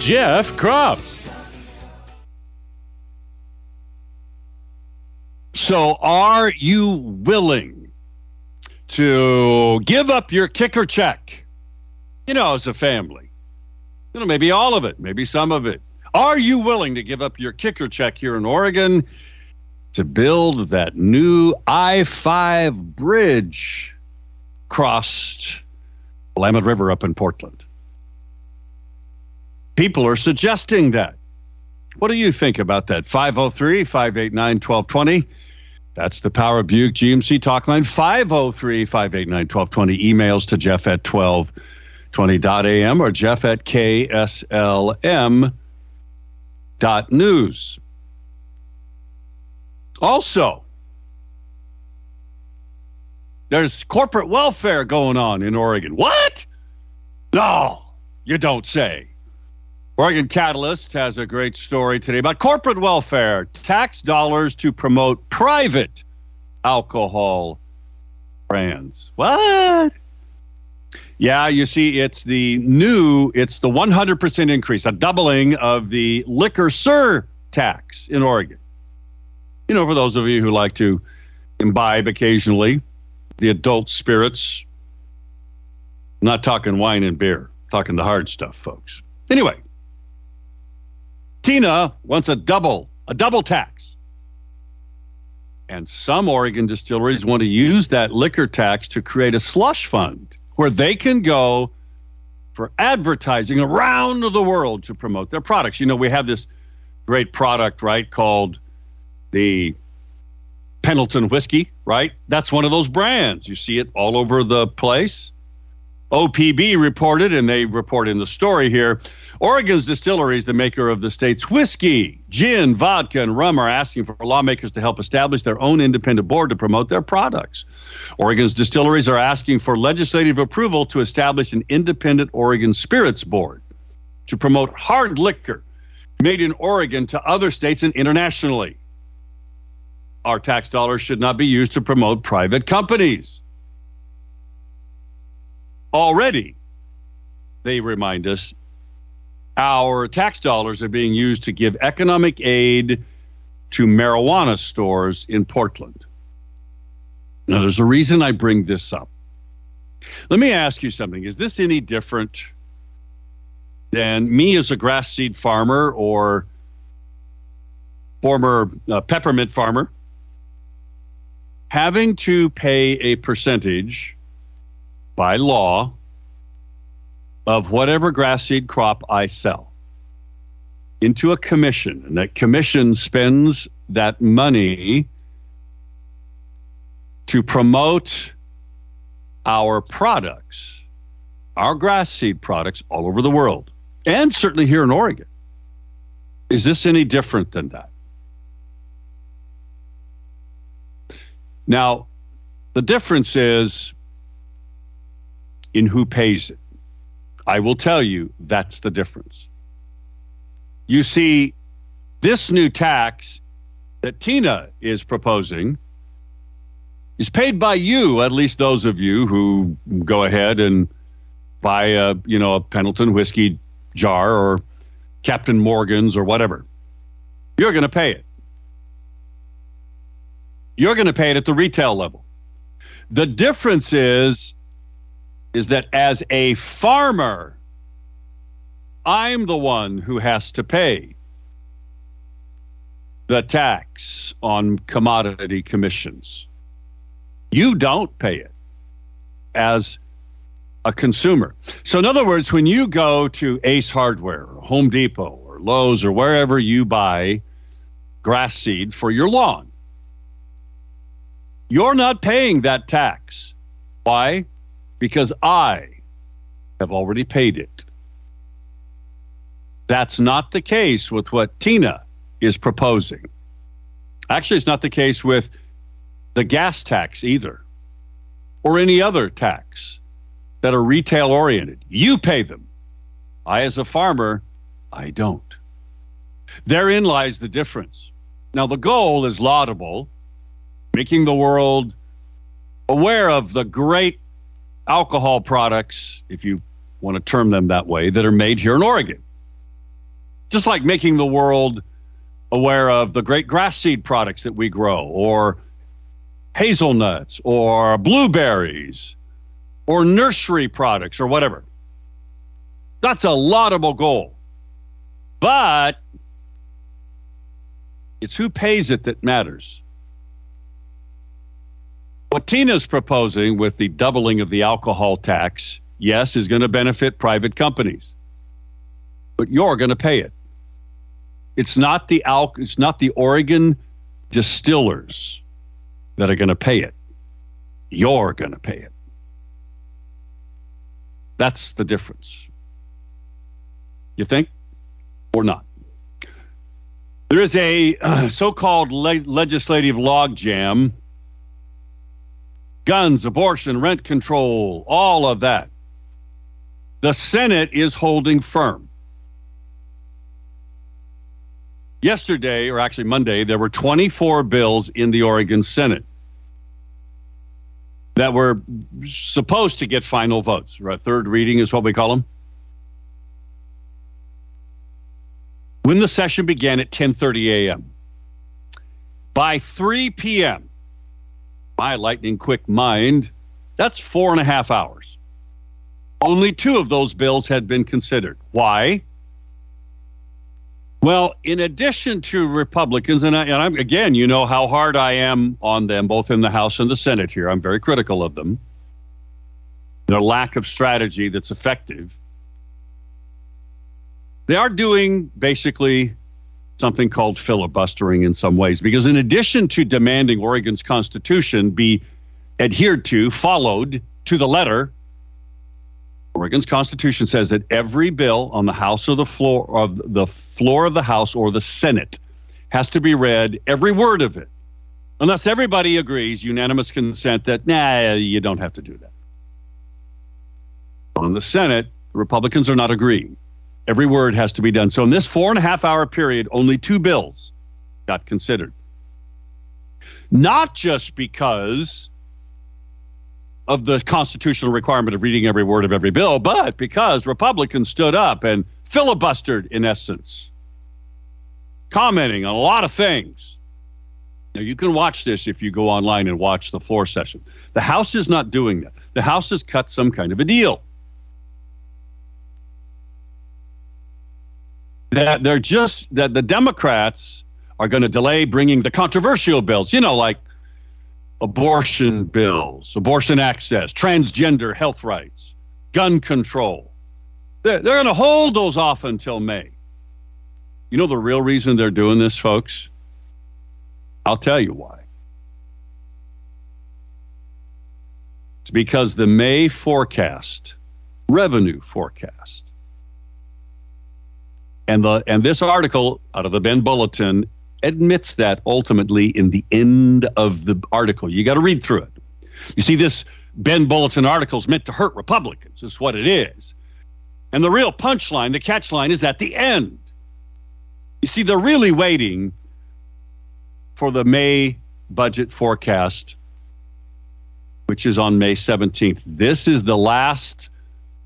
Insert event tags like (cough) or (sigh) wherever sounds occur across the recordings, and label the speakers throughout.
Speaker 1: Jeff Kropp.
Speaker 2: So, are you willing to give up your kicker check? You know, as a family, you know, maybe all of it, maybe some of it. Are you willing to give up your kicker check here in Oregon to build that new I 5 bridge crossed Willamette River up in Portland. People are suggesting that. What do you think about that? 503 589 1220. That's the Power Buick GMC talk line. 503 589 1220. Emails to Jeff at 1220.am or Jeff at KSLM.news. Also, there's corporate welfare going on in Oregon. What? No, you don't say. Oregon Catalyst has a great story today about corporate welfare, tax dollars to promote private alcohol brands. What? Yeah, you see, it's the new, it's the 100% increase, a doubling of the liquor sur tax in Oregon you know, for those of you who like to imbibe occasionally, the adult spirits. I'm not talking wine and beer, talking the hard stuff, folks. Anyway, Tina wants a double, a double tax. And some Oregon distilleries want to use that liquor tax to create a slush fund where they can go for advertising around the world to promote their products. You know, we have this great product, right, called the Pendleton whiskey, right? That's one of those brands. You see it all over the place. OPB reported, and they report in the story here Oregon's distilleries, the maker of the state's whiskey, gin, vodka, and rum, are asking for lawmakers to help establish their own independent board to promote their products. Oregon's distilleries are asking for legislative approval to establish an independent Oregon Spirits Board to promote hard liquor made in Oregon to other states and internationally our tax dollars should not be used to promote private companies. Already, they remind us, our tax dollars are being used to give economic aid to marijuana stores in Portland. Now, there's a reason I bring this up. Let me ask you something. Is this any different than me as a grass seed farmer or former uh, peppermint farmer having to pay a percentage by law of whatever grass seed crop I sell into a commission, and that commission spends that money to promote our products, our grass seed products all over the world, and certainly here in Oregon. Is this any different than that? Now, the difference is in who pays it. I will tell you that's the difference. You see, this new tax that Tina is proposing is paid by you, at least those of you who go ahead and buy a, you know, a Pendleton whiskey jar or Captain Morgan's or whatever. You're going to pay it. You're going to pay it at the retail level. The difference is is that as a farmer, I'm the one who has to pay the tax on commodity commissions. You don't pay it as a consumer. So, in other words, when you go to Ace Hardware or Home Depot or Lowe's or wherever you buy grass seed for your lawn, you're not paying that tax. Why? Because I have already paid it. That's not the case with what Tina is proposing. Actually, it's not the case with the gas tax either, or any other tax that are retail oriented. You pay them. I, as a farmer, I don't. Therein lies the difference. Now, the goal is laudable, making the world aware of the great alcohol products, if you want to term them that way, that are made here in Oregon. Just like making the world aware of the great grass seed products that we grow, or hazelnuts, or blueberries, or nursery products, or whatever. That's a laudable goal. But it's who pays it that matters. What Tina's proposing with the doubling of the alcohol tax, yes, is going to benefit private companies. But you're going to pay it. It's not the Al- it's not the Oregon distillers that are going to pay it. You're going to pay it. That's the difference. You think or not? There is a uh, so-called le- legislative logjam. Guns, abortion, rent control, all of that. The Senate is holding firm. Yesterday, or actually Monday, there were 24 bills in the Oregon Senate that were supposed to get final votes. Right? Third reading is what we call them. When the session began at 10:30 a.m. By 3 p.m., my lightning quick mind, that's four and a half hours. Only two of those bills had been considered. Why? Well, in addition to Republicans, and, I, and I'm, again, you know how hard I am on them, both in the House and the Senate here. I'm very critical of them. Their lack of strategy that's effective. They are doing basically something called filibustering in some ways, because in addition to demanding Oregon's Constitution be adhered to, followed to the letter, Oregon's Constitution says that every bill on the House or the floor of the floor of the House or the Senate has to be read, every word of it, unless everybody agrees, unanimous consent that nah, you don't have to do that. On the Senate, Republicans are not agreeing. Every word has to be done. So in this four and a half hour period, only two bills got considered. Not just because of the constitutional requirement of reading every word of every bill, but because Republicans stood up and filibustered, in essence, commenting on a lot of things. Now, you can watch this if you go online and watch the floor session. The House is not doing that. The House has cut some kind of a deal. That they're just, that the Democrats are going to delay bringing the controversial bills, you know, like abortion bills, abortion access, transgender health rights, gun control. They're, they're going to hold those off until May. You know the real reason they're doing this, folks? I'll tell you why. It's because the May forecast, revenue forecast, and the and this article out of the Bend Bulletin admits that ultimately in the end of the article. You got to read through it. You see, this Bend Bulletin article is meant to hurt Republicans, is what it is. And the real punchline, the catch line, is at the end. You see, they're really waiting for the May budget forecast, which is on May 17th. This is the last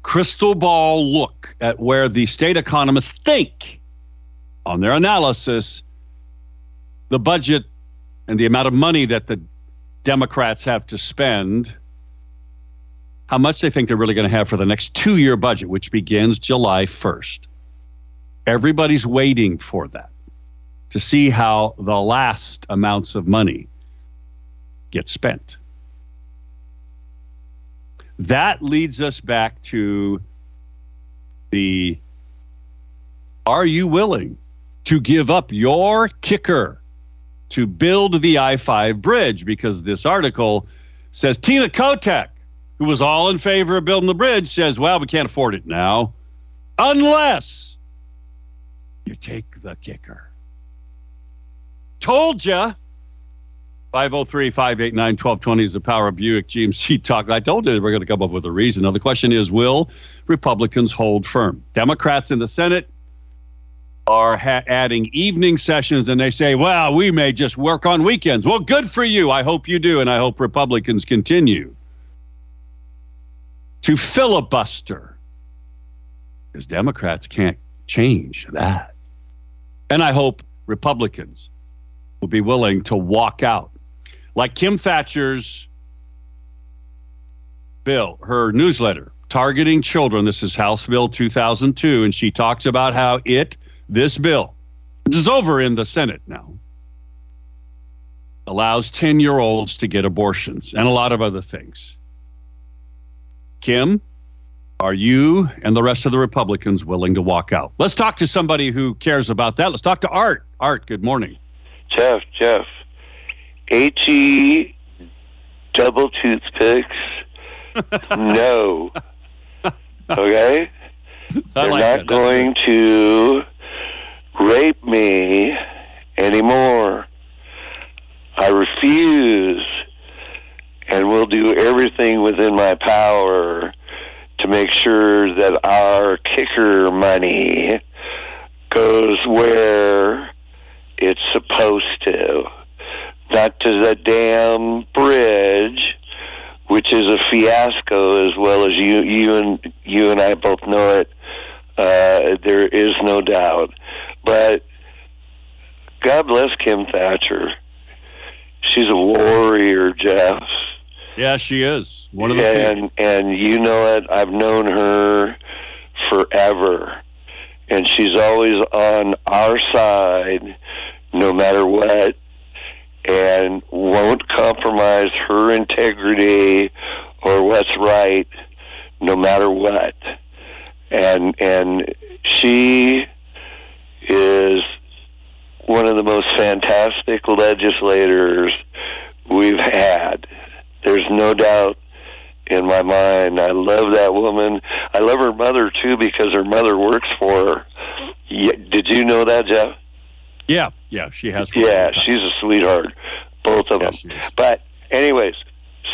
Speaker 2: crystal ball look at where the state economists think on their analysis the budget and the amount of money that the Democrats have to spend, how much they think they're really going to have for the next two year budget, which begins July 1st. Everybody's waiting for that to see how the last amounts of money get spent. That leads us back to the are you willing to give up your kicker to build the I 5 bridge because this article says Tina Kotek, who was all in favor of building the bridge, says, well, we can't afford it now unless you take the kicker. Told ya. 503 589 1220 is the Power of Buick GMC (laughs) talk. I told you we're going to come up with a reason. Now, the question is will Republicans hold firm? Democrats in the Senate are ha- adding evening sessions and they say, well, we may just work on weekends. Well, good for you. I hope you do. And I hope Republicans continue to filibuster because Democrats can't change that. And I hope Republicans will be willing to walk out. Like Kim Thatcher's bill, her newsletter, targeting children. This is House Bill 2002. And she talks about how it, this bill, which is over in the Senate now, allows 10 year olds to get abortions and a lot of other things. Kim, are you and the rest of the Republicans willing to walk out? Let's talk to somebody who cares about that. Let's talk to Art. Art, good morning.
Speaker 3: Jeff, Jeff. HE double toothpicks. no. Okay? They're
Speaker 2: like
Speaker 3: not
Speaker 2: that.
Speaker 3: going to rape me anymore. I refuse and will do everything within my power to make sure that our kicker money goes where it's supposed to. Not to the damn bridge, which is a fiasco as well as you you and you and I both know it. Uh, there is no doubt. But God bless Kim Thatcher. She's a warrior, Jeff.
Speaker 2: Yeah, she is. One of the few.
Speaker 3: and and you know it. I've known her forever, and she's always on our side, no matter what, and won't compromise her integrity or what's right, no matter what. And and she is one of the most fantastic legislators we've had. There's no doubt in my mind. I love that woman. I love her mother too because her mother works for her. Did you know that, Jeff?
Speaker 2: Yeah, yeah, she has.
Speaker 3: Yeah, she's a sweetheart, both of
Speaker 2: Yeah,
Speaker 3: them. But, anyways,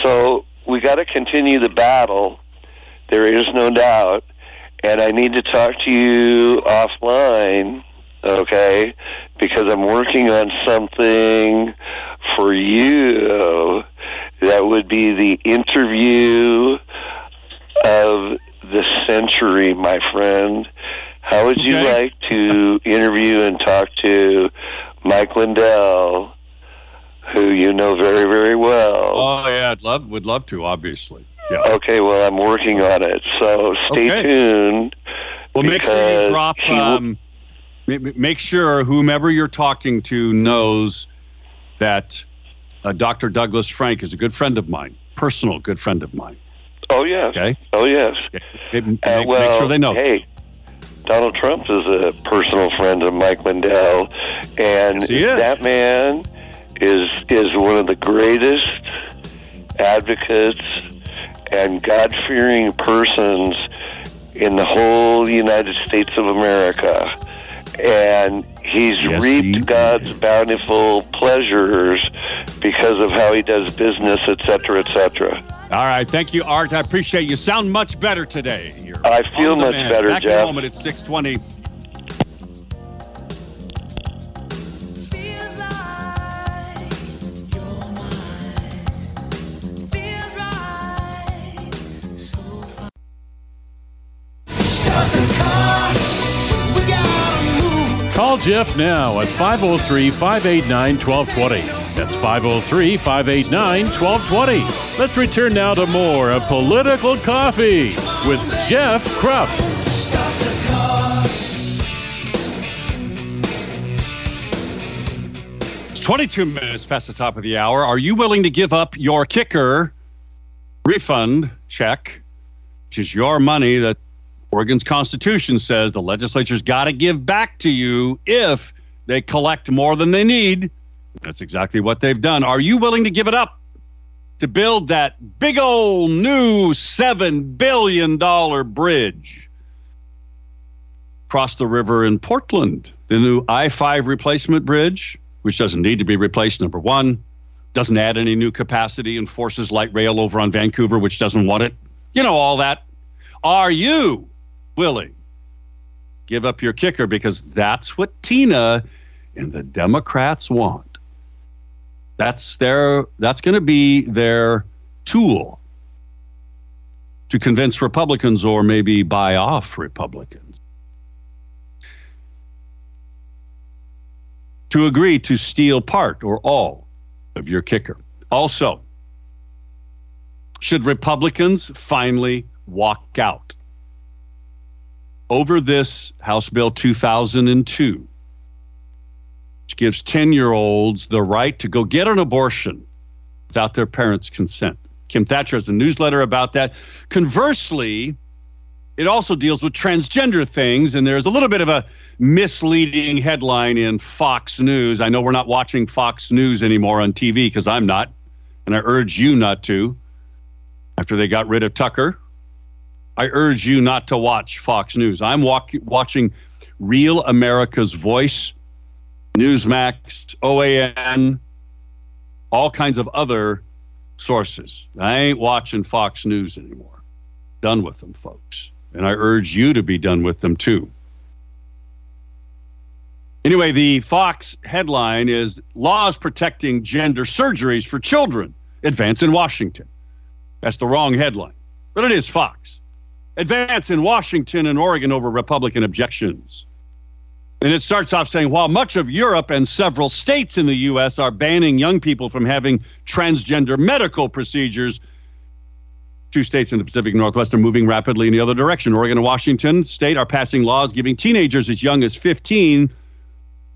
Speaker 3: so we got to continue the battle. There is no doubt, and I need to talk to you offline, okay? Because I'm working on something for you that would be the interview of the century, my friend. How would you
Speaker 2: Okay.
Speaker 3: like to interview and talk to Mike Lindell, who you know very, very well?
Speaker 2: Oh yeah, I'd love would love to. Obviously. Yeah.
Speaker 3: Okay, well, I'm working on it, so stay
Speaker 2: Okay.
Speaker 3: tuned.
Speaker 2: Well, make sure you drop.
Speaker 3: will-
Speaker 2: Um, ma- ma- make sure whomever you're talking to knows that uh, Dr. Douglas Frank is a good friend of mine, personal good friend of mine.
Speaker 3: Oh yes,
Speaker 2: Okay.
Speaker 3: oh yes.
Speaker 2: Make, make-
Speaker 3: Uh,
Speaker 2: make
Speaker 3: well,
Speaker 2: sure they know.
Speaker 3: Hey, Donald Trump is a personal friend of Mike Lindell, and that man is is one of the greatest advocates and God fearing persons in the whole United States of America. And he's
Speaker 2: Yes,
Speaker 3: reaped
Speaker 2: he
Speaker 3: God's bountiful pleasures because of how he does business, et cetera, et cetera.
Speaker 2: All right. Thank you, Art. I appreciate you. Sound much better today. You're
Speaker 3: I feel much
Speaker 2: man.
Speaker 3: better,
Speaker 2: Back in
Speaker 3: Jeff.
Speaker 2: a moment at 620.
Speaker 4: Feels like you're mine. Feels right. So far. Start the car. We gotta move.
Speaker 1: Call Jeff now at 503 589 1220. That's 503 589 1220. Let's return now to more of Political Coffee with Jeff
Speaker 4: Kropp.
Speaker 2: It's 22 minutes past the top of the hour. Are you willing to give up your kicker refund check, which is your money that Oregon's Constitution says the legislature's got to give back to you if they collect more than they need? That's exactly what they've done. Are you willing to give it up to build that big old new $7 billion bridge? across the river in Portland, the new I 5 replacement bridge, which doesn't need to be replaced, number one, doesn't add any new capacity and forces light rail over on Vancouver, which doesn't want it. You know, all that. Are you willing? Give up your kicker because that's what Tina and the Democrats want. That's their that's going to be their tool to convince Republicans or maybe buy off Republicans. To agree to steal part or all of your kicker. Also, should Republicans finally walk out over this House Bill 2002, which gives 10 year olds the right to go get an abortion without their parents' consent? Kim Thatcher has a newsletter about that. Conversely, it also deals with transgender things, and there's a little bit of a misleading headline in Fox News. I know we're not watching Fox News anymore on TV because I'm not, and I urge you not to. After they got rid of Tucker, I urge you not to watch Fox News. I'm walk- watching Real America's Voice, Newsmax, OAN, all kinds of other sources. I ain't watching Fox News anymore. Done with them, folks. And I urge you to be done with them too. Anyway, the Fox headline is Laws Protecting Gender Surgeries for Children Advance in Washington. That's the wrong headline, but it is Fox. Advance in Washington and Oregon over Republican objections. And it starts off saying while much of Europe and several states in the U.S. are banning young people from having transgender medical procedures, two states in the Pacific Northwest are moving rapidly in the other direction. Oregon and Washington state are passing laws giving teenagers as young as 15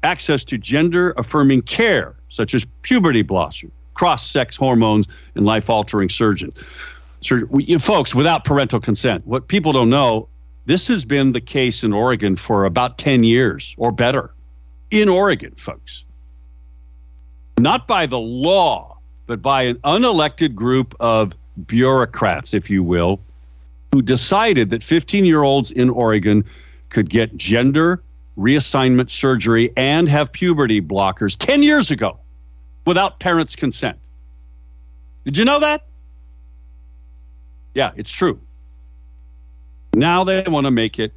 Speaker 2: access to gender affirming care, such as puberty blockers, cross sex hormones, and life altering surgeons. Sur- we- you folks, without parental consent. What people don't know this has been the case in Oregon for about 10 years or better. In Oregon, folks. Not by the law, but by an unelected group of bureaucrats, if you will, who decided that 15 year olds in Oregon could get gender reassignment surgery and have puberty blockers 10 years ago without parents' consent. Did you know that? Yeah, it's true. Now they want to make it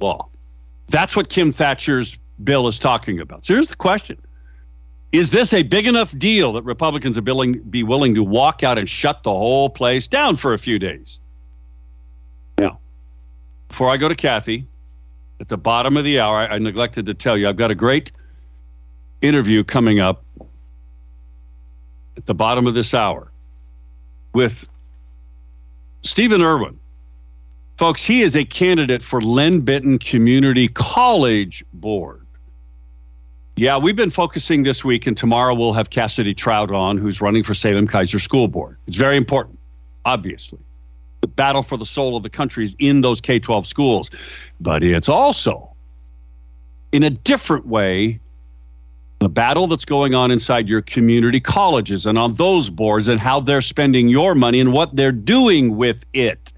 Speaker 2: law. That's what Kim Thatcher's bill is talking about. So here's the question Is this a big enough deal that Republicans are willing, be willing to walk out and shut the whole place down for a few days? Now, before I go to Kathy, at the bottom of the hour, I, I neglected to tell you, I've got a great interview coming up at the bottom of this hour with Stephen Irwin. Folks, he is a candidate for Linn Benton Community College Board. Yeah, we've been focusing this week, and tomorrow we'll have Cassidy Trout on, who's running for Salem Keizer School Board. It's very important, obviously. The battle for the soul of the country is in those K 12 schools, but it's also, in a different way, the battle that's going on inside your community colleges and on those boards and how they're spending your money and what they're doing with it.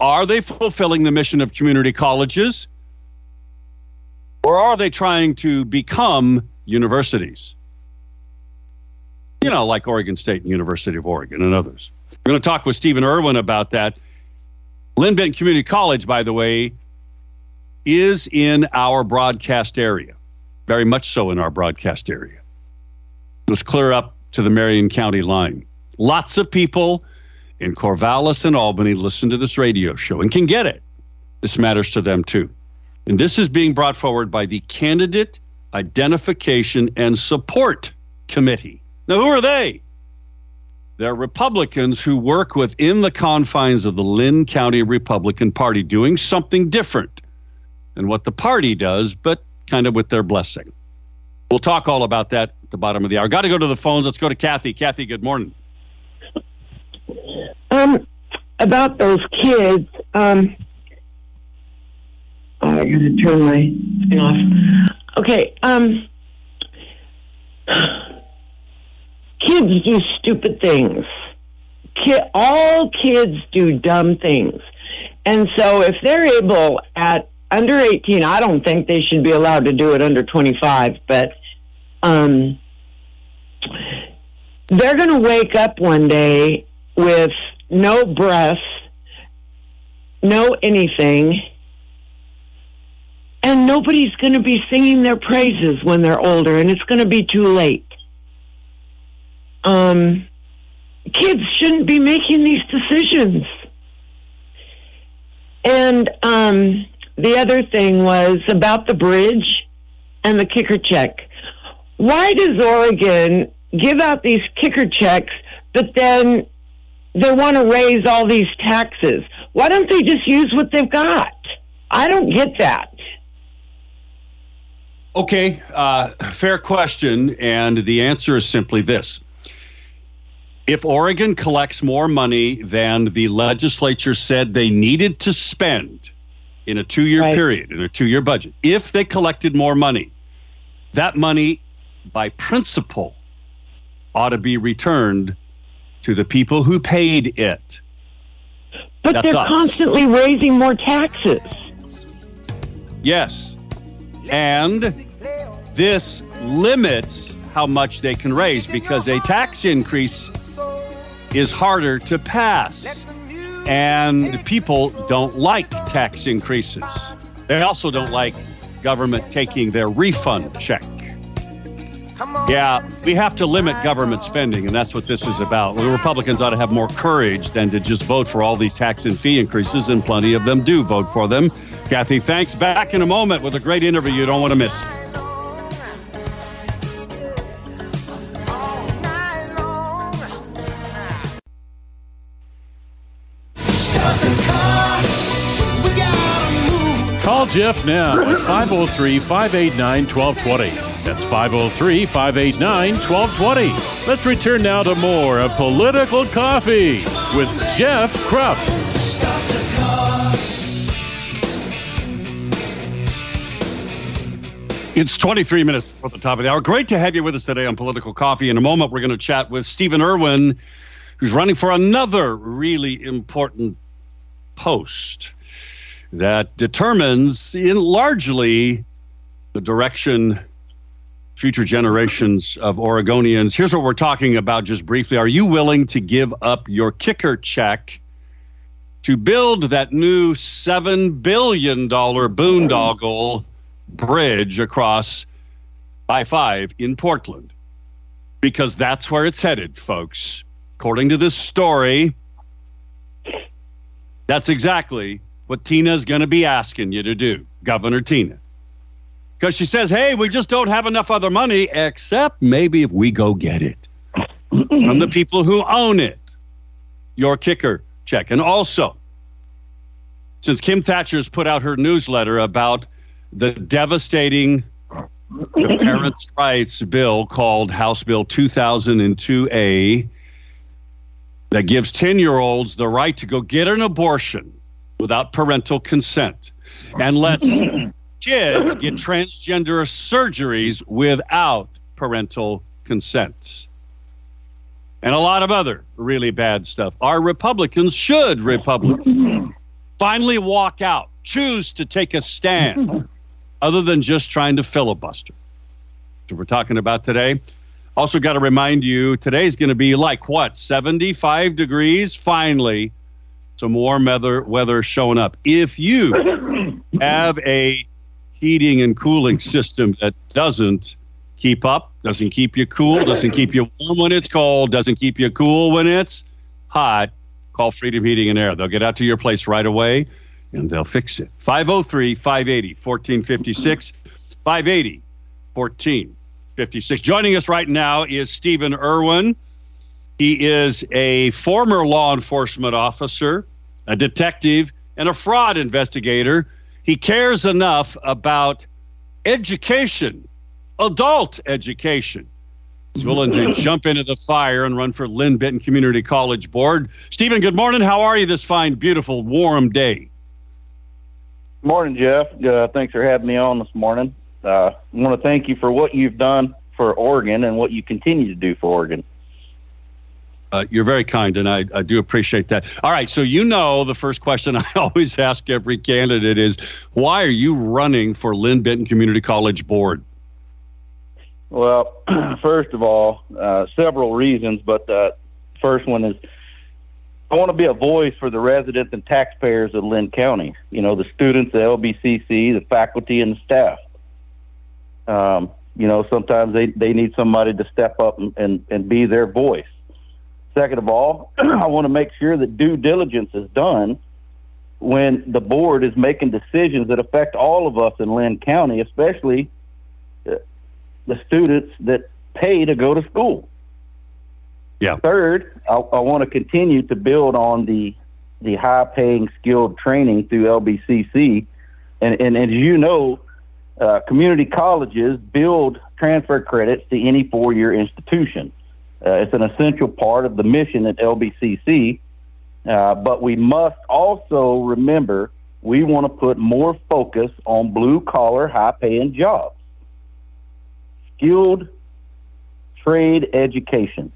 Speaker 2: Are they fulfilling the mission of community colleges? Or are they trying to become universities? You know, like Oregon State and University of Oregon and others. We're going to talk with Stephen Irwin about that. Linn Benton Community College, by the way, is in our broadcast area, very much so in our broadcast area. It was clear up to the Marion County line. Lots of people in Corvallis and Albany listen to this radio show and can get it. This matters to them too. And this is being brought forward by the Candidate Identification and Support Committee. Now, who are they? They're Republicans who work within the confines of the Linn County Republican Party, doing something different than what the party does, but kind of with their blessing. We'll talk all about that at the bottom of the hour. Got to go to the phones. Let's go to Kathy. Kathy, good morning.
Speaker 5: Um, about those kids, um, oh, I gotta turn my thing off. Okay, um, kids do stupid things. Ki- all kids do dumb things. And so if they're able at under 18, I don't think they should be allowed to do it under 25, but um, they're going to wake up one day with no breath, no anything, and nobody's going to be singing their praises when they're older, and it's going to be too late. Um, kids shouldn't be making these decisions. And um, the other thing was about the bridge and the kicker check. Why does Oregon give out these kicker checks, but then they want to raise all these taxes? Why don't they just use what they've got? I don't get that.
Speaker 2: Okay, uh, fair question. And the answer is simply this If Oregon collects more money than the legislature said they needed to spend in a two year
Speaker 5: Right.
Speaker 2: period, in a two year budget, if they collected more money, that money, by principle, ought to be returned to the people who paid it.
Speaker 5: But
Speaker 2: That's
Speaker 5: they're
Speaker 2: us.
Speaker 5: constantly raising more taxes.
Speaker 2: Yes. And this limits how much they can raise because a tax increase is harder to pass. And people don't like tax increases. They also don't like government taking their refund check. Yeah, we have to limit government spending, and that's what this is about. The Republicans ought to have more courage than to just vote for all these tax and fee increases, and plenty of them do vote for them. Kathy, thanks. Back in a moment with a great interview you don't want to miss.
Speaker 1: Call Jeff now at 503 589 1220. That's 503 589 1220. Let's return now to more of Political Coffee with Jeff Kropp.
Speaker 2: It's 23 minutes before the top of the hour. Great to have you with us today on Political Coffee. In a moment, we're going to chat with Stephen Irwin, who's running for another really important post that determines, in largely, the direction future generations of Oregonians. Here's what we're talking about just briefly. Are you willing to give up your kicker check to build that new $7 billion boondoggle bridge across I 5 in Portland? Because that's where it's headed, folks. According to this story, that's exactly what Tina's going to be asking you to do, Governor Tina. Because she says, hey, we just don't have enough other money, except maybe if we go get it. From the people who own it. Your kicker check. And also, since Kim Thatcher's put out her newsletter about the devastating the parents' rights bill called House Bill 2002A that gives 10 year olds the right to go get an abortion without parental consent. And lets kids get (laughs) transgender surgeries without parental consent. And a lot of other really bad stuff. Our Republicans should Republicans finally walk out, choose to take a stand other than just trying to filibuster. So we're talking about today. Also, got to remind you today's going to be like what 75 degrees. Finally, some warm weather weather showing up. If you (clears throat) have a heating and cooling system that doesn't keep up, doesn't keep you cool, doesn't keep you warm when it's cold, doesn't keep you cool when it's hot, call Freedom Heating and Air. They'll get out to your place right away and they'll fix it. 503 580 1456. 580 1456. Joining us right now is Stephen Irwin. He is a former law enforcement officer, a detective, and a fraud investigator. He cares enough about education, adult education. He's willing to (laughs) jump into the fire and run for Linn Benton Community College Board. Stephen, good morning. How are you this fine, beautiful, warm day?
Speaker 6: Morning, Jeff. Uh, thanks for having me on this morning. Uh, I want to thank you for what you've done for Oregon and what you continue to do for Oregon.
Speaker 2: Uh, you're very kind, and I, I do appreciate that. All right, so you know the first question (laughs) I always ask every candidate is, why are you running for Linn Benton Community College Board?
Speaker 6: Well, (clears throat) first of all, uh, several reasons, but uh, first one is I want to be a voice for the residents and taxpayers of Linn County. You know, the students, the LBCC, the faculty, and the staff. Um, you know, sometimes they, they need somebody to step up and, and, and be their voice. Second of all, (clears throat) I want to make sure that due diligence is done when the board is making decisions that affect all of us in Linn County, especially uh, the students that pay to go to school.
Speaker 2: Yeah.
Speaker 6: Third, I, I want to continue to build on the the high paying skilled training through LBCC, and and, and as you know, uh, community colleges build transfer credits to any four year institution. Uh, it's an essential part of the mission at LBCC, uh, but we must also remember we want to put more focus on blue collar, high paying jobs, skilled trade education.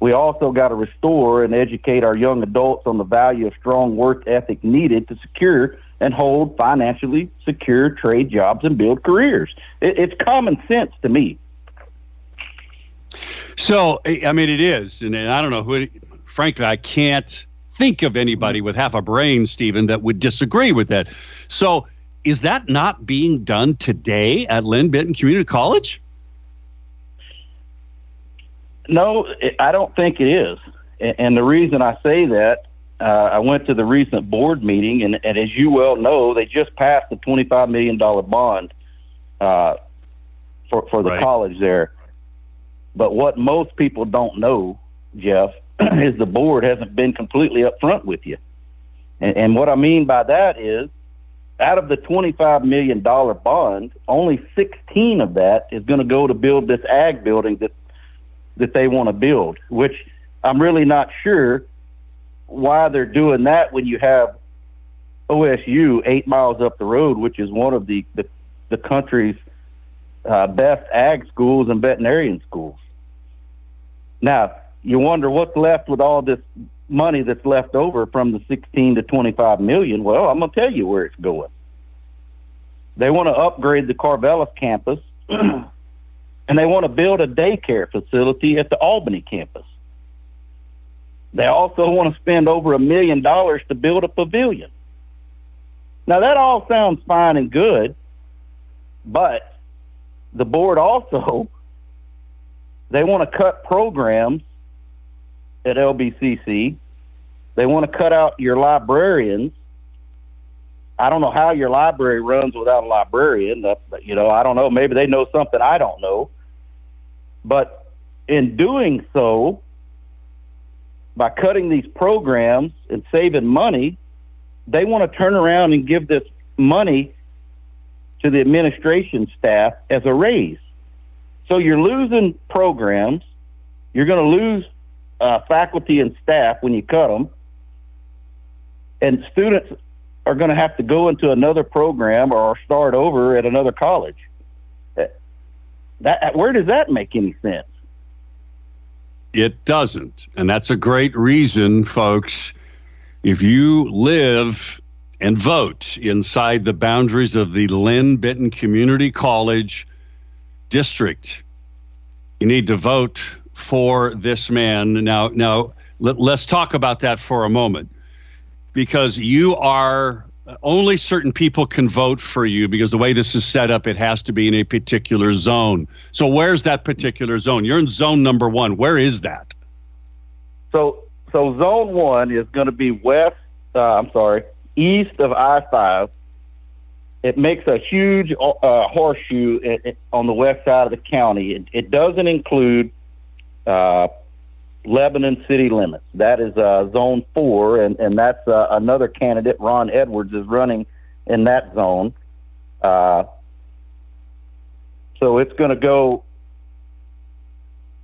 Speaker 6: We also got to restore and educate our young adults on the value of strong work ethic needed to secure and hold financially secure trade jobs and build careers. It, it's common sense to me.
Speaker 2: So, I mean, it is, and, I don't know who. Frankly, I can't think of anybody with half a brain, Stephen, that would disagree with that. So, is that not being done today at Linn Benton Community College?
Speaker 6: No, I don't think it is. And the reason I say that, uh, I went to the recent board meeting, and, and as you well know, they just passed the $25 million bond uh, for, for the
Speaker 2: Right.
Speaker 6: college there. But what most people don't know, Jeff, (clears throat) is the board hasn't been completely upfront with you. And, and what I mean by that is, out of the $25 million bond, only 16 of that is going to go to build this ag building that that they want to build, which I'm really not sure why they're doing that when you have OSU eight miles up the road, which is one of the, the, the country's uh, best ag schools and veterinarian schools. Now, you wonder what's left with all this money that's left over from the 16 to 25 million. Well, I'm going to tell you where it's going. They want to upgrade the Corvallis campus (clears throat) and they want to build a daycare facility at the Albany campus. They also want to spend over a million dollars to build a pavilion. Now, that all sounds fine and good, but the board also they want to cut programs at LBCC. They want to cut out your librarians. I don't know how your library runs without a librarian. Uh, You know, I don't know. Maybe they know something I don't know. But in doing so, by cutting these programs and saving money, they want to turn around and give this money to the administration staff as a raise. So you're losing programs. You're going to lose uh, faculty and staff when you cut them. And students are going to have to go into another program or start over at another college. Uh, That where does that make any sense?
Speaker 2: It doesn't. And that's a great reason, folks. If you live and vote inside the boundaries of the Linn Benton Community College district, you need to vote for this man. Now, now let, let's talk about that for a moment because you are only certain people can vote for you because the way this is set up, it has to be in a particular zone. So, where's that particular zone? You're in zone number one. Where is that?
Speaker 6: So, so zone one is going to be west. Uh, I'm sorry, east of I five. It makes a huge uh, horseshoe i- i- on the west side of the county. It, it doesn't include uh, Lebanon city limits. That is uh, zone four, and and that's uh, another candidate. Ron Edwards is running in that zone. Uh, so it's going to go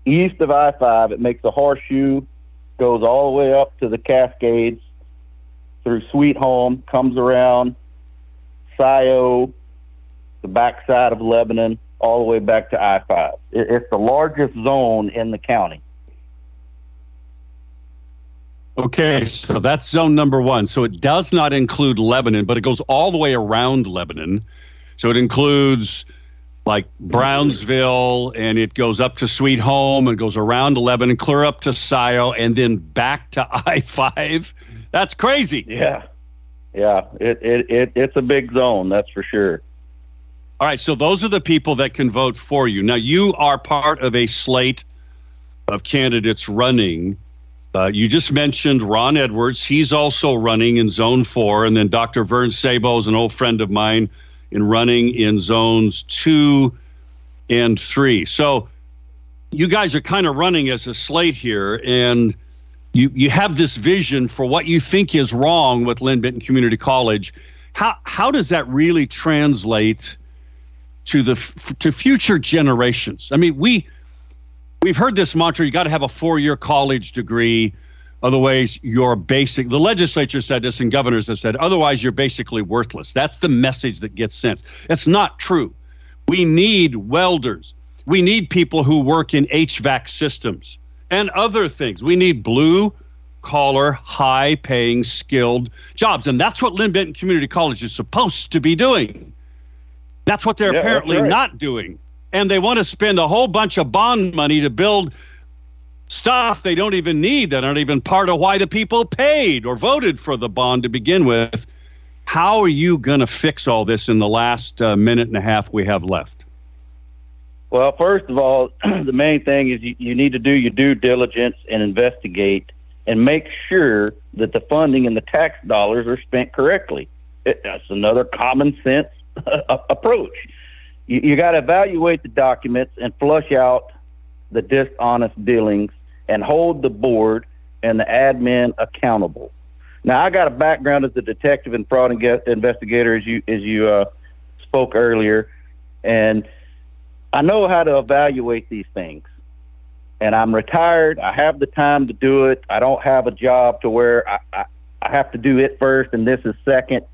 Speaker 6: east of I five. It makes a horseshoe, goes all the way up to the Cascades, through Sweet Home, comes around Scio, the backside of Lebanon, all the way back to I five. It, it's the largest zone in the county.
Speaker 2: Okay, so that's zone number one. So it does not include Lebanon, but it goes all the way around Lebanon. So it includes like Brownsville and it goes up to Sweet Home and goes around Lebanon, clear up to Scio, and then back to (laughs) I 5. That's crazy.
Speaker 6: Yeah. Yeah. It, it, it, it's a big zone, that's for sure.
Speaker 2: All right, so those are the people that can vote for you. Now, you are part of a slate of candidates running. Uh, you just mentioned Ron Edwards. He's also running in Zone 4. And then Dr. Vern Sabo is an old friend of mine in running in zones two and three. So you guys are kind of running as a slate here, and you you have this vision for what you think is wrong with Linn Benton Community College. How how does that really translate to the to future generations? I mean, we we've heard this mantra: you got to have a four year college degree. Otherwise, you're basic. The legislature said this, and governors have said, otherwise, you're basically worthless. That's the message that gets sent. It's not true. We need welders. We need people who work in HVAC systems and other things. We need blue collar, high paying, skilled jobs. And that's what Linn Benton Community College is supposed to be doing. That's what they're
Speaker 6: Yeah,
Speaker 2: apparently
Speaker 6: right.
Speaker 2: not doing. And they want to spend a whole bunch of bond money to build stuff they don't even need that aren't even part of why the people paid or voted for the bond to begin with. How are you going to fix all this in the last uh, minute and a half we have left?
Speaker 6: Well, first of all, (clears throat) the main thing is you, you need to do your due diligence and investigate and make sure that the funding and the tax dollars are spent correctly. It, that's another common sense (laughs) approach. You, you got to evaluate the documents and flush out the dishonest dealings and hold the board and the admin accountable. Now, I got a background as a detective and fraud investigator, as you as you uh, spoke earlier, and I know how to evaluate these things. And I'm retired. I have the time to do it. I don't have a job to where I, I, I have to do it first and this is second.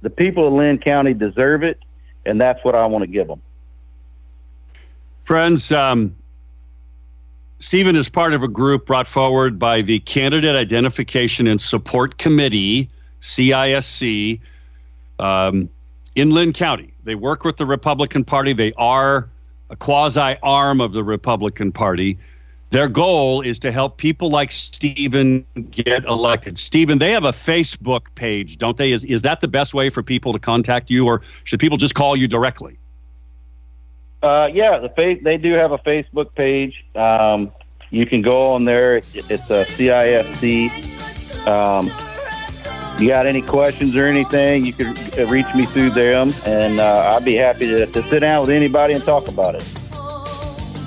Speaker 6: The people of Linn County deserve it, and that's what I want to give them.
Speaker 2: Friends, um, Stephen is part of a group brought forward by the Candidate Identification and Support Committee, CISC, um, in Linn County. They work with the Republican Party. They are a quasi arm of the Republican Party. Their goal is to help people like Stephen get elected. Stephen, they have a Facebook page, don't they? Is, is that the best way for people to contact you, or should people just call you directly?
Speaker 6: Uh, yeah, the face they do have a Facebook page. Um, you can go on there. It's a CISC. Um, you got any questions or anything, you can uh, reach me through them, and uh, I'd be happy to, to sit down with anybody and talk about it.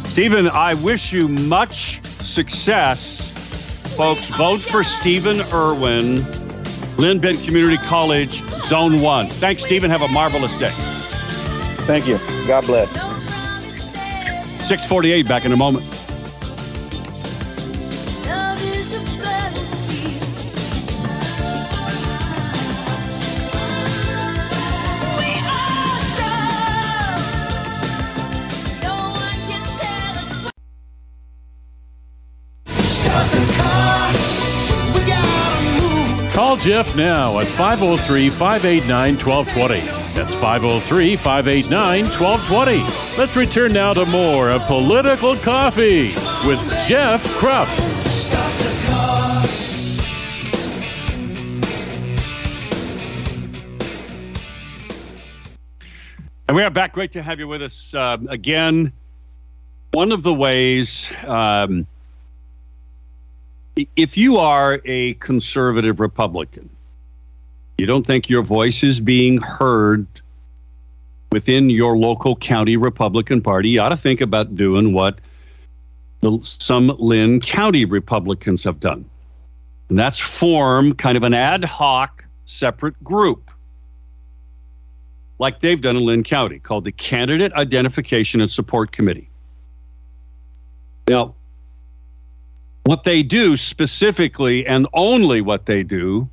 Speaker 2: Stephen, I wish you much success. Folks, vote for Stephen Irwin, Linn Bent Community College, Zone 1. Thanks, Stephen. Have a marvelous day.
Speaker 6: Thank you. God bless.
Speaker 2: 648 back in a moment.
Speaker 1: Jeff now at 503 589 1220. That's 503 589 1220. Let's return now to more of Political Coffee with Jeff
Speaker 4: Kropp.
Speaker 2: And we are back. Great to have you with us um, again. One of the ways, um, if you are a conservative Republican, you don't think your voice is being heard within your local county Republican Party, you ought to think about doing what the, some Linn County Republicans have done. And that's form kind of an ad hoc separate group like they've done in Linn County, called the Candidate Identification and Support Committee. Now, what they do specifically, and only what they do,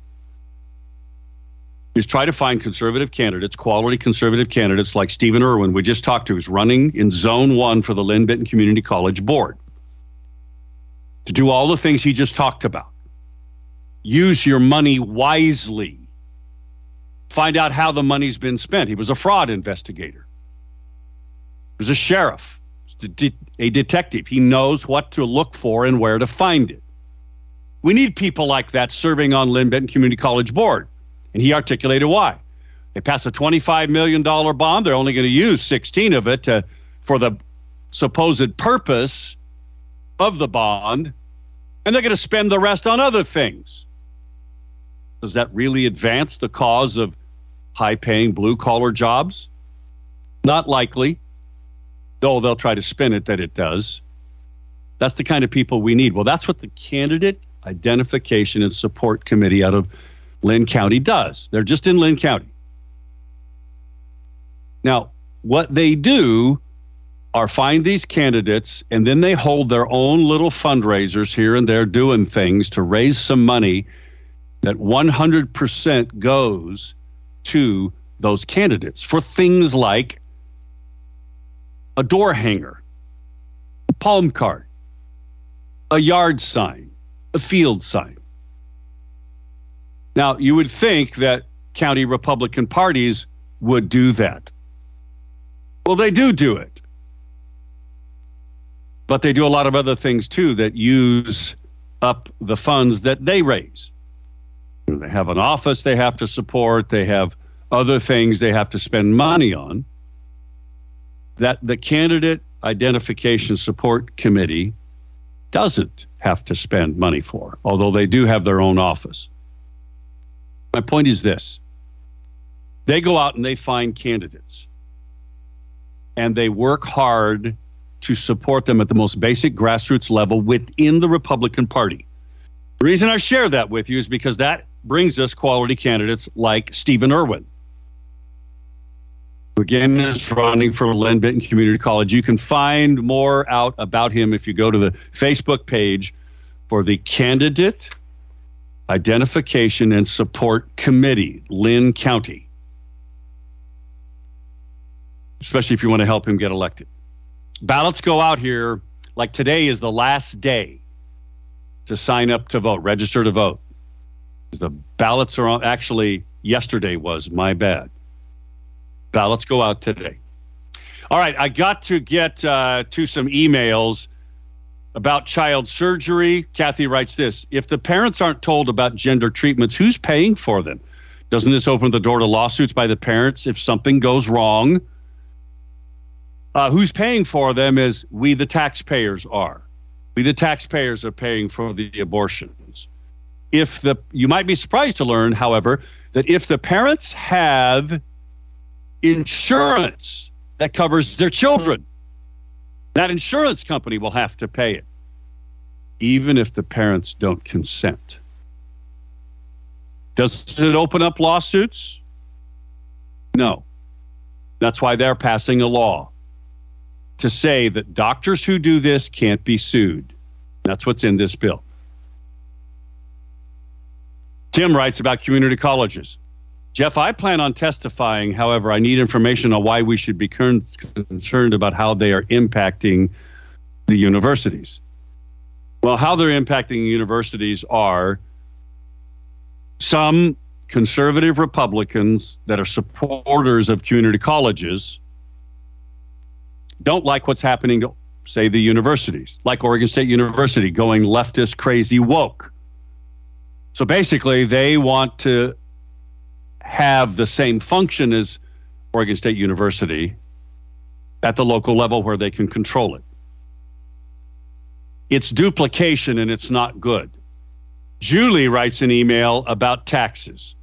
Speaker 2: is try to find conservative candidates, quality conservative candidates like Stephen Irwin, we just talked to, who's running in Zone 1 for the Linn Benton Community College Board, to do all the things he just talked about. use your money wisely. Find out how the money's been spent. He was a fraud investigator. He was a sheriff, a detective. He knows what to look for and where to find it. We need people like that serving on Linn Benton Community College Board. And he articulated why. They pass a $25 million bond. They're only going to use 16 of it to, for the supposed purpose of the bond. And they're going to spend the rest on other things. Does that really advance the cause of high paying blue collar jobs? Not likely, though they'll try to spin it that it does. That's the kind of people we need. Well, that's what the candidate identification and support committee out of Linn County does. They're just in Linn County. Now, what they do are find these candidates and then they hold their own little fundraisers here and there doing things to raise some money that 100% goes to those candidates for things like a door hanger, a palm card, a yard sign, a field sign. Now, you would think that county Republican parties would do that. Well, they do do it. But they do a lot of other things too that use up the funds that they raise. They have an office they have to support, they have other things they have to spend money on. That the candidate identification support committee doesn't have to spend money for, although they do have their own office. My point is this they go out and they find candidates and they work hard to support them at the most basic grassroots level within the Republican Party. The reason I share that with you is because that brings us quality candidates like Stephen Irwin. Again, is running for Linn Benton Community College. You can find more out about him if you go to the Facebook page for the Candidate Identification and Support Committee, Linn County. Especially if you want to help him get elected. Ballots go out here like today is the last day to sign up to vote, register to vote. The ballots are on, actually, yesterday was my bad. Ballots go out today. All right, I got to get uh, to some emails about child surgery. Kathy writes this If the parents aren't told about gender treatments, who's paying for them? Doesn't this open the door to lawsuits by the parents if something goes wrong? Uh, who's paying for them is we, the taxpayers, are. We, the taxpayers, are paying for the abortions. If the you might be surprised to learn, however, that if the parents have insurance that covers their children, that insurance company will have to pay it, even if the parents don't consent. Does it open up lawsuits? No. That's why they're passing a law to say that doctors who do this can't be sued. That's what's in this bill. Tim writes about community colleges. Jeff, I plan on testifying. However, I need information on why we should be concerned about how they are impacting the universities. Well, how they're impacting universities are some conservative Republicans that are supporters of community colleges don't like what's happening to, say, the universities, like Oregon State University going leftist, crazy, woke. So basically, they want to have the same function as Oregon State University at the local level where they can control it. It's duplication and it's not good. Julie writes an email about taxes.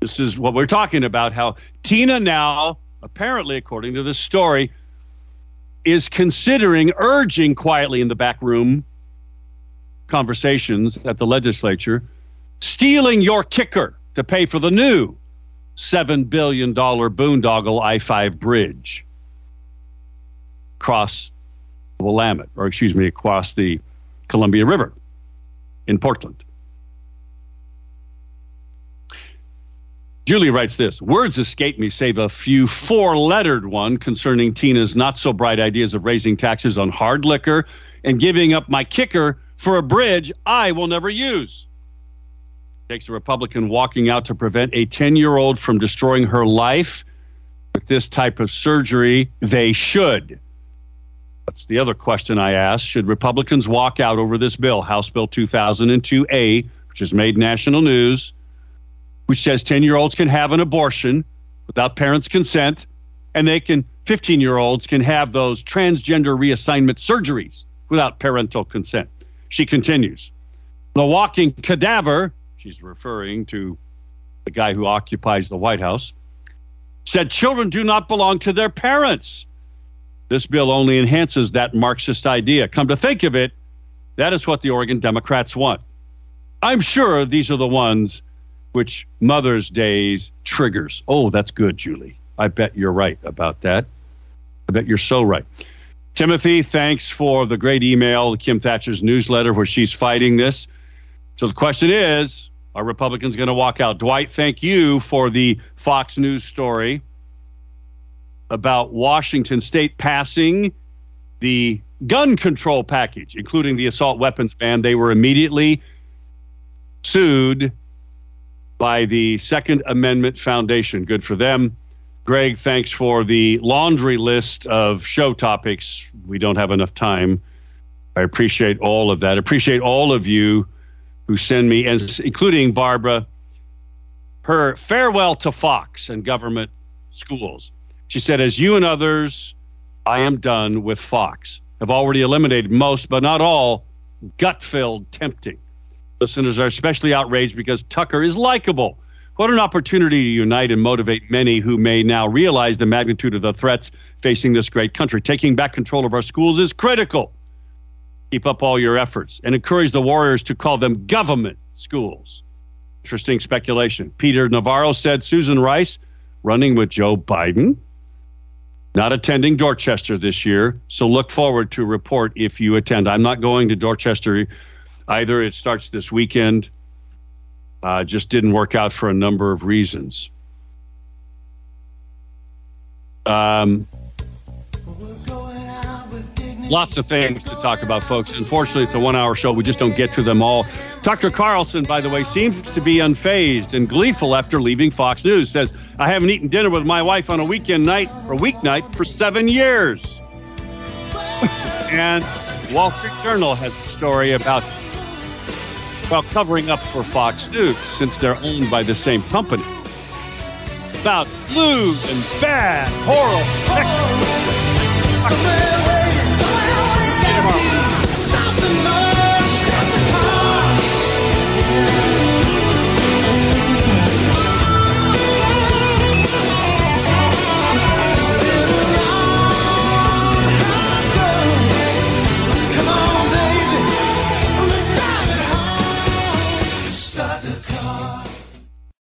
Speaker 2: This is what we're talking about how Tina now, apparently, according to this story, is considering urging quietly in the back room conversations at the legislature stealing your kicker to pay for the new $7 billion boondoggle I 5 bridge across the Willamette, or excuse me, across the Columbia River in Portland. Julie writes this Words escape me, save a few four lettered one concerning Tina's not so bright ideas of raising taxes on hard liquor and giving up my kicker for a bridge I will never use. Takes a Republican walking out to prevent a 10 year old from destroying her life with this type of surgery. They should. That's the other question I asked. Should Republicans walk out over this bill, House Bill 2002A, which has made national news, which says 10 year olds can have an abortion without parents' consent, and they can, 15 year olds can have those transgender reassignment surgeries without parental consent? She continues. The walking cadaver, she's referring to the guy who occupies the White House, said children do not belong to their parents. This bill only enhances that Marxist idea. Come to think of it, that is what the Oregon Democrats want. I'm sure these are the ones which Mother's Day's triggers. Oh, that's good, Julie. I bet you're right about that. I bet you're so right. Timothy, thanks for the great email, Kim Thatcher's newsletter, where she's fighting this. So the question is are Republicans going to walk out? Dwight, thank you for the Fox News story about Washington State passing the gun control package, including the assault weapons ban. They were immediately sued by the Second Amendment Foundation. Good for them. Greg, thanks for the laundry list of show topics. We don't have enough time. I appreciate all of that. Appreciate all of you who send me, and including Barbara, her farewell to Fox and government schools. She said, As you and others, I am done with Fox. Have already eliminated most, but not all, gut filled tempting. Listeners are especially outraged because Tucker is likable. What an opportunity to unite and motivate many who may now realize the magnitude of the threats facing this great country. Taking back control of our schools is critical. Keep up all your efforts and encourage the warriors to call them government schools. Interesting speculation. Peter Navarro said Susan Rice running with Joe Biden, not attending Dorchester this year. So look forward to report if you attend. I'm not going to Dorchester either. It starts this weekend. Uh, just didn't work out for a number of reasons. Um, lots of things to talk about, folks. Unfortunately, it's a one hour show. We just don't get to them all. Tucker Carlson, by the way, seems to be unfazed and gleeful after leaving Fox News. Says, I haven't eaten dinner with my wife on a weekend night or weeknight for seven years. (laughs) and Wall Street Journal has a story about well, covering up for Fox News since they're owned by the same company. About lewd and bad, horrible.